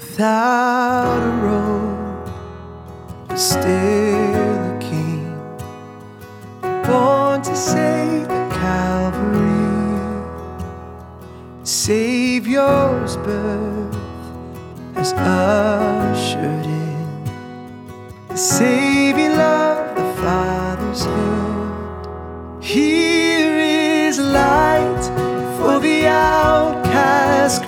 without a robe, but still a king, born to save the Calvary. Savior's birth has ushered in the saving love the Father's hand. Here is light for the outcast,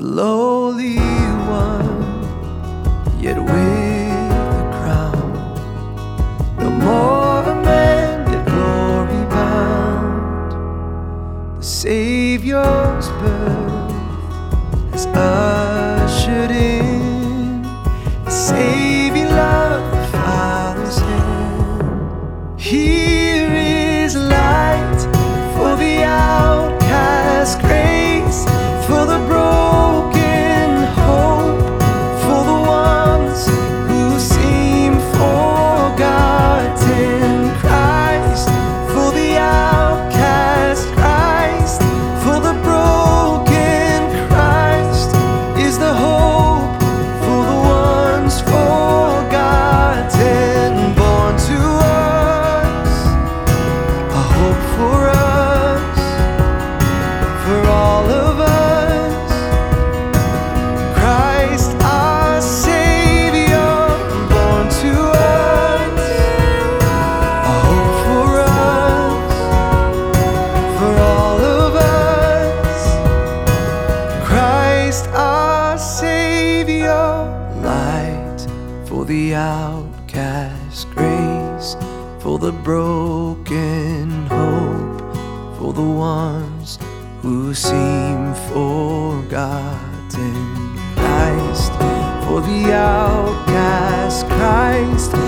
the lowly one, yet with a crown. No more a man, yet glory bound. The Savior's birth has ushered in the saving love the Father's hand. Here the outcast, grace for the broken, hope for the ones who seem forgotten. Christ for the outcast, Christ